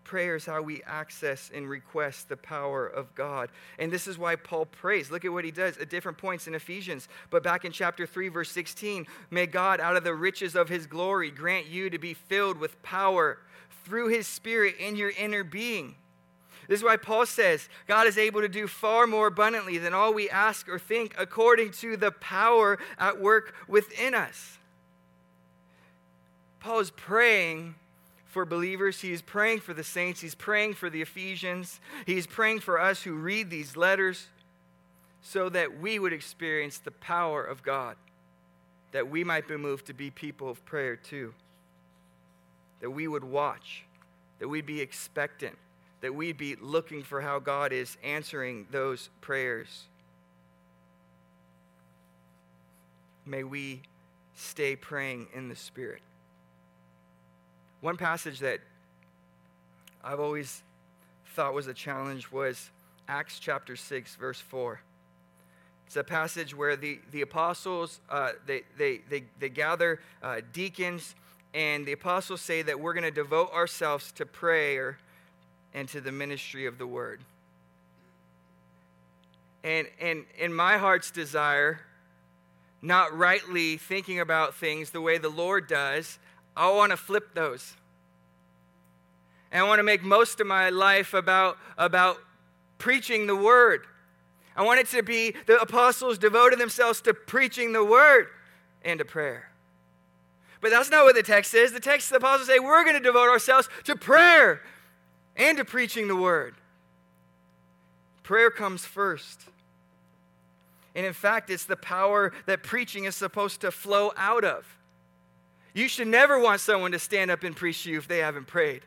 Prayer is how we access and request the power of God. And this is why Paul prays. Look at what he does at different points in Ephesians. But back in chapter 3, verse 16, may God, out of the riches of his glory, grant you to be filled with power through his Spirit in your inner being. This is why Paul says God is able to do far more abundantly than all we ask or think according to the power at work within us. Paul is praying for believers. He's praying for the saints. He's praying for the Ephesians. He's praying for us who read these letters so that we would experience the power of God, that we might be moved to be people of prayer too, that we would watch, that we'd be expectant, that we'd be looking for how God is answering those prayers. May we stay praying in the Spirit. One passage that I've always thought was a challenge was Acts chapter 6, verse 4. It's a passage where the, the apostles, uh, they, they, they, they gather uh, deacons, and the apostles say that we're going to devote ourselves to prayer and to the ministry of the word. And, and in my heart's desire, not rightly thinking about things the way the Lord does, I want to flip those. And I want to make most of my life about, about preaching the word. I want it to be the apostles devoted themselves to preaching the word and to prayer. But that's not what the text says. The text, the apostles say, we're going to devote ourselves to prayer and to preaching the word. Prayer comes first. And in fact, it's the power that preaching is supposed to flow out of. You should never want someone to stand up and preach to you if they haven't prayed.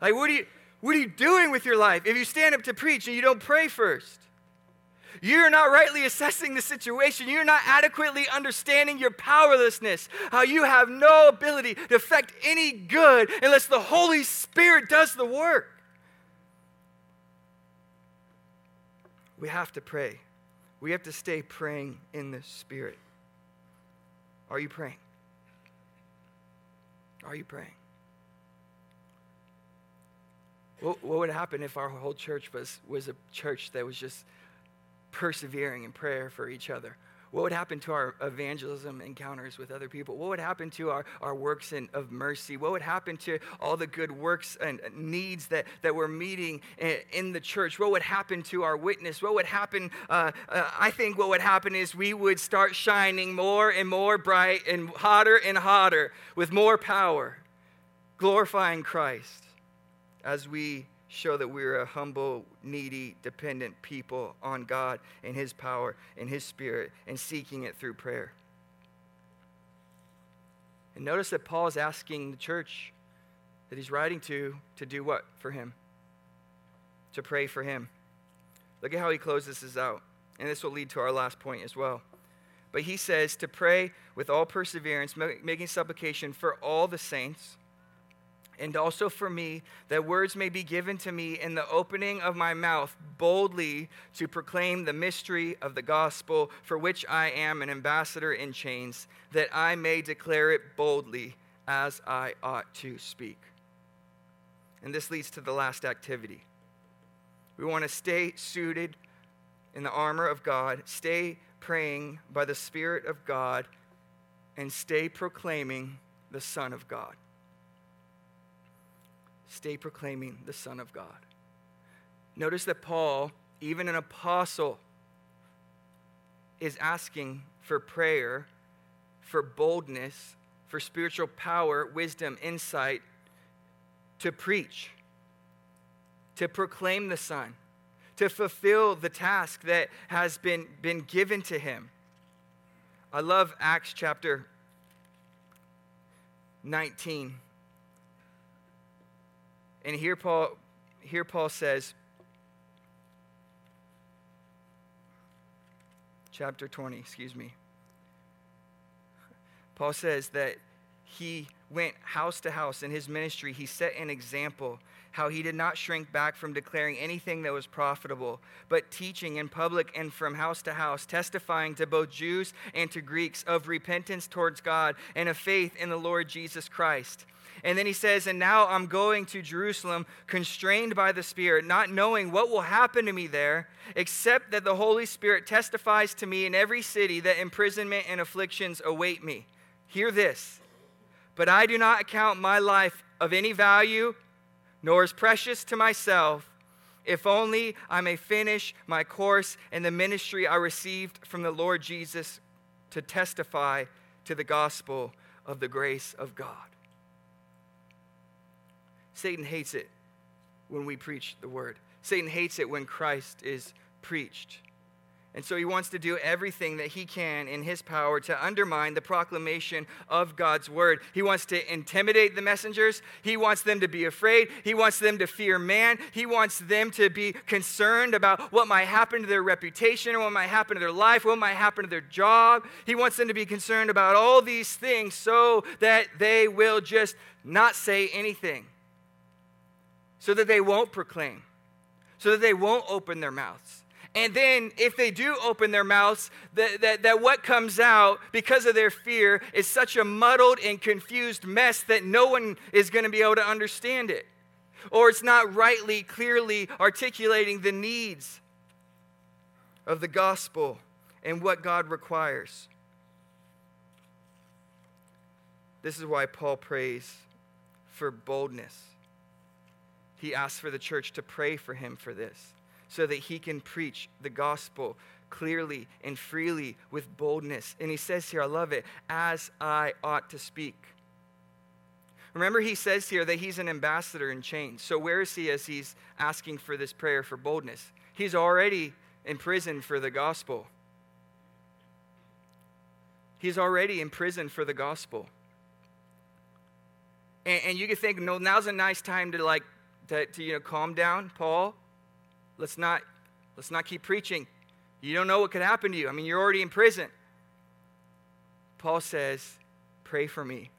Like, what are you, what are you doing with your life if you stand up to preach and you don't pray first? You're not rightly assessing the situation. You're not adequately understanding your powerlessness, how you have no ability to affect any good unless the Holy Spirit does the work. We have to pray. We have to stay praying in the Spirit. Are you praying? Are you praying? What, what would happen if our whole church was, was a church that was just persevering in prayer for each other? What would happen to our evangelism encounters with other people? What would happen to our, our works in, of mercy? What would happen to all the good works and needs that, that we're meeting in, the church? What would happen to our witness? What would happen? Uh, uh, I think what would happen is we would start shining more and more bright and hotter and hotter with more power, glorifying Christ as we show that we're a humble, needy, dependent people on God and His power and His Spirit and seeking it through prayer. And notice that Paul is asking the church that he's writing to to do what for him? To pray for him. Look at how he closes this out. And this will lead to our last point as well. But he says to pray with all perseverance, making supplication for all the saints and also for me, that words may be given to me in the opening of my mouth boldly to proclaim the mystery of the gospel, for which I am an ambassador in chains, that I may declare it boldly as I ought to speak. And this leads to the last activity. We want to stay suited in the armor of God, stay praying by the Spirit of God, and stay proclaiming the Son of God stay proclaiming the Son of God. Notice that Paul, even an apostle, is asking for prayer, for boldness, for spiritual power, wisdom, insight to preach, to proclaim the Son, to fulfill the task that has been, been given to him. I love Acts chapter 19. And here Paul, here Paul says, chapter 20, excuse me. Paul says that he went house to house in his ministry. He set an example how he did not shrink back from declaring anything that was profitable, but teaching in public and from house to house, testifying to both Jews and to Greeks of repentance towards God and of faith in the Lord Jesus Christ. And then he says, And now I'm going to Jerusalem, constrained by the Spirit, not knowing what will happen to me there, except that the Holy Spirit testifies to me in every city that imprisonment and afflictions await me. Hear this. But I do not account my life of any value nor is precious to myself, if only I may finish my course and the ministry I received from the Lord Jesus to testify to the gospel of the grace of God. Satan hates it when we preach the word. Satan hates it when Christ is preached. And so he wants to do everything that he can in his power to undermine the proclamation of God's word. He wants to intimidate the messengers. He wants them to be afraid. He wants them to fear man. He wants them to be concerned about what might happen to their reputation, what might happen to their life, what might happen to their job. He wants them to be concerned about all these things so that they will just not say anything, so that they won't proclaim, so that they won't open their mouths and then, if they do open their mouths, that, that, that what comes out because of their fear is such a muddled and confused mess that no one is going to be able to understand it. Or it's not rightly, clearly articulating the needs of the gospel and what God requires. This is why Paul prays for boldness. He asks for the church to pray for him for this so that he can preach the gospel clearly and freely with boldness. And he says here, I love it, as I ought to speak. Remember, he says here that he's an ambassador in chains. So, where is he as he's asking for this prayer for boldness? He's already in prison for the gospel. He's already in prison for the gospel. And, and you can think, no, now's a nice time to like, to, to you know, calm down, Paul. Let's not, let's not keep preaching. You don't know what could happen to you. I mean, you're already in prison. Paul says, Pray for me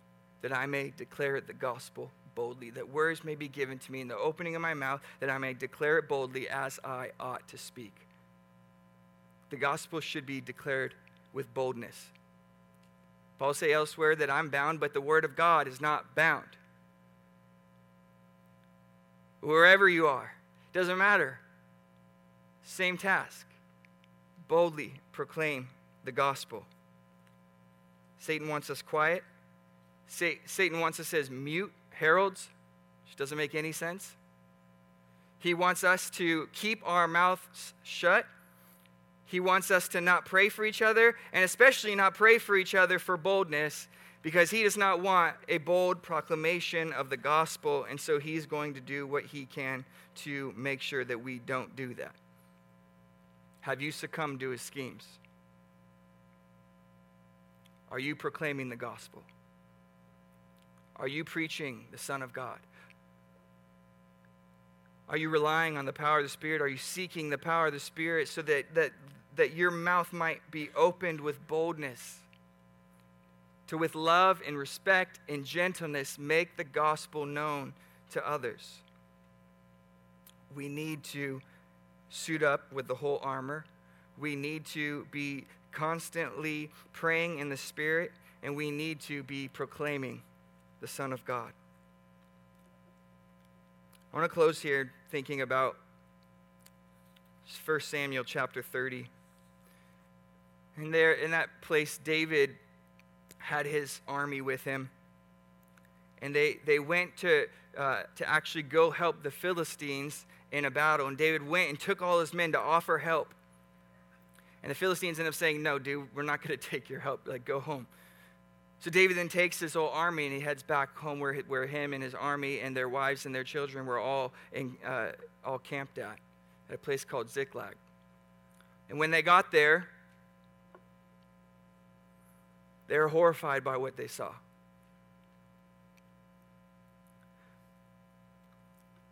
that I may declare the gospel boldly, that words may be given to me in the opening of my mouth, that I may declare it boldly as I ought to speak. The gospel should be declared with boldness. Paul say elsewhere that I'm bound, but the word of God is not bound. Wherever you are, doesn't matter. Same task boldly proclaim the gospel. Satan wants us quiet. Satan wants us as mute heralds, which doesn't make any sense. He wants us to keep our mouths shut. He wants us to not pray for each other, and especially not pray for each other for boldness, because he does not want a bold proclamation of the gospel, and so he's going to do what he can to make sure that we don't do that. Have you succumbed to his schemes? Are you proclaiming the gospel? Are you preaching the Son of God? Are you relying on the power of the Spirit? Are you seeking the power of the Spirit so that, that, that your mouth might be opened with boldness? To, with love and respect and gentleness, make the gospel known to others. We need to suit up with the whole armor. We need to be constantly praying in the Spirit, and we need to be proclaiming the Son of God. I want to close here thinking about 1 Samuel chapter 30. And there in that place, David had his army with him. And they, they went to, uh, to actually go help the Philistines in a battle. And David went and took all his men to offer help. And the Philistines end up saying, No, dude, we're not going (laughs) to take your help. Like, go home. So David then takes his whole army and he heads back home where, where him and his army and their wives and their children were all, in, uh, all camped at, at a place called Ziklag. And when they got there, they were horrified by what they saw.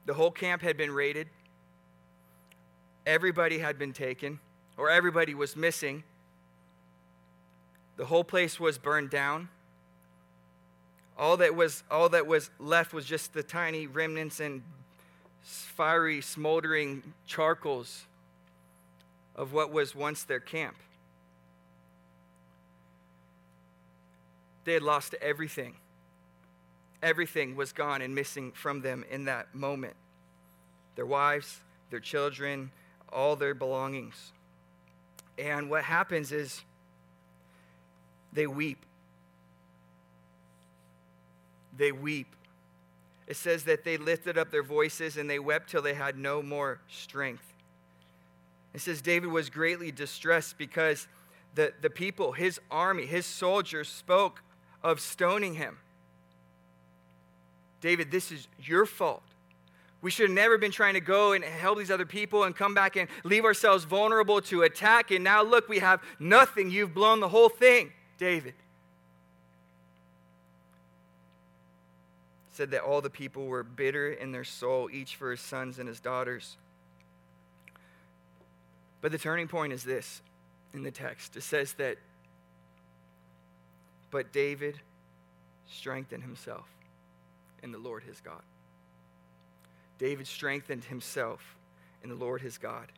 The whole camp had been raided. Everybody had been taken, or everybody was missing. The whole place was burned down. All that was, all that was left was just the tiny remnants and fiery, smoldering charcoals of what was once their camp. They had lost everything. Everything was gone and missing from them in that moment their wives, their children, all their belongings. And what happens is they weep. They weep. It says that they lifted up their voices and they wept till they had no more strength. It says David was greatly distressed because the, the people, his army, his soldiers spoke of stoning him. David, this is your fault. We should have never been trying to go and help these other people and come back and leave ourselves vulnerable to attack. And now, look, we have nothing. You've blown the whole thing, David. Said that all the people were bitter in their soul, each for his sons and his daughters. But the turning point is this in the text it says that, but David strengthened himself in the Lord his God. David strengthened himself in the Lord his God.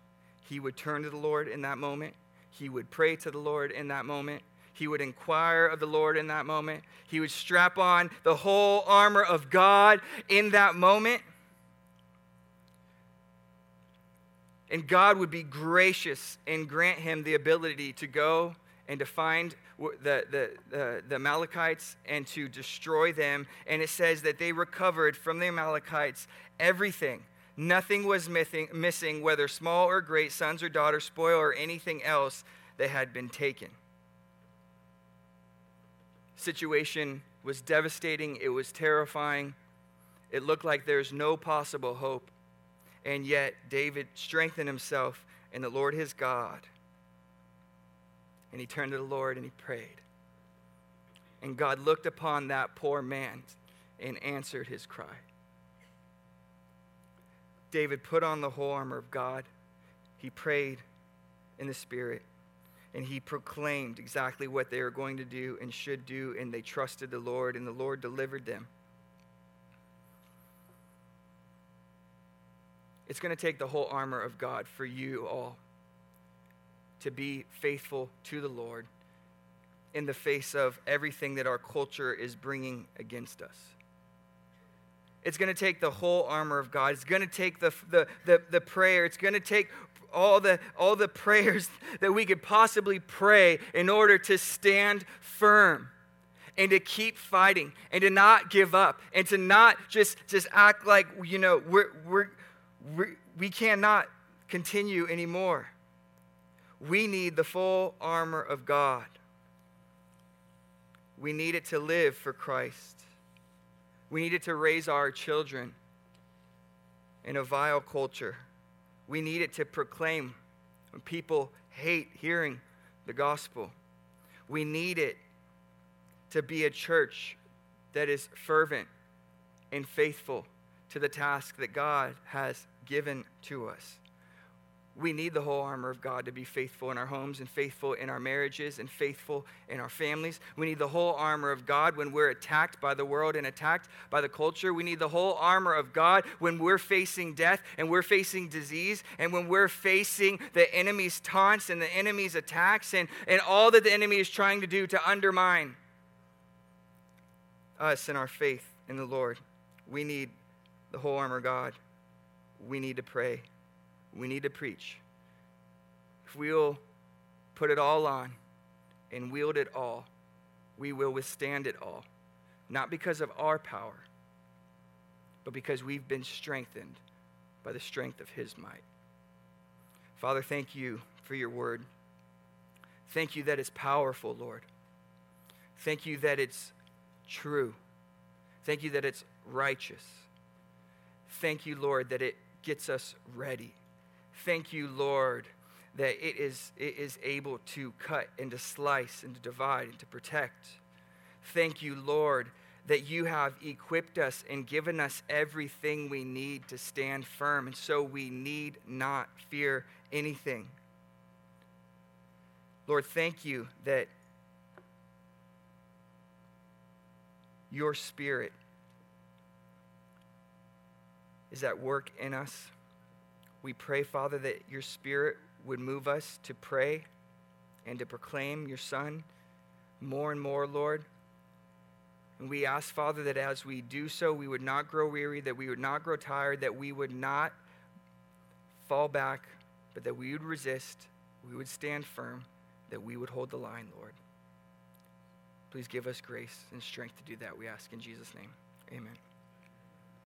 He would turn to the Lord in that moment. He would pray to the Lord in that moment. He would inquire of the Lord in that moment. He would strap on the whole armor of God in that moment. And God would be gracious and grant him the ability to go and to find the, the, the, the, Amalekites and to destroy them. And it says that they recovered from the Amalekites everything. Nothing was missing, missing, whether small or great, sons or daughters, spoil, or anything else that had been taken. Situation was devastating. It was terrifying. It looked like there's no possible hope. And yet, David strengthened himself in the Lord his God and he turned to the Lord and he prayed. And God looked upon that poor man and answered his cry. David put on the whole armor of God. He prayed in the Spirit and he proclaimed exactly what they were going to do and should do, and they trusted the Lord, and the Lord delivered them. It's going to take the whole armor of God for you all to be faithful to the Lord in the face of everything that our culture is bringing against us. It's going to take the whole armor of God. It's going to take the, the, the, the prayer. It's going to take all the, all the (laughs) prayers that we could possibly pray in order to stand firm and to keep fighting and to not give up and to not just, just act like, you know, we're, we're, we're, we cannot continue anymore. We need the full armor of God. We need it to live for Christ. We need it to raise our children in a vile culture. We need it to proclaim when people hate hearing the gospel. We need it to be a church that is fervent and faithful to the task that God has given to us we need the whole armor of God to be faithful in our homes and faithful in our marriages and faithful in our families. We need the whole armor of God when we're attacked by the world and attacked by the culture. We need the whole armor of God when we're facing death and we're facing disease and when we're facing the enemy's taunts and the enemy's attacks and, and all that the enemy is trying to do to undermine us and our faith in the Lord. We need the whole armor of God. We need to pray we need to preach. If we'll put it all on and wield it all, we will withstand it all. Not because of our power, but because we've been strengthened by the strength of His might. Father, thank you for your word. Thank you that it's powerful, Lord. Thank you that it's true. Thank you that it's righteous. Thank you, Lord, that it gets us ready. Thank you, Lord, that it is, it is able to cut and to slice and to divide and to protect. Thank you, Lord, that you have equipped us and given us everything we need to stand firm, and so we need not fear anything. Lord, thank you that your Spirit is at work in us. We pray, Father, that your Spirit would move us to pray and to proclaim your Son more and more, Lord. And we ask, Father, that as we do so, we would not grow weary, that we would not grow tired, that we would not fall back, but that we would resist, we would stand firm, that we would hold the line, Lord. Please give us grace and strength to do that, we ask in Jesus' name. Amen.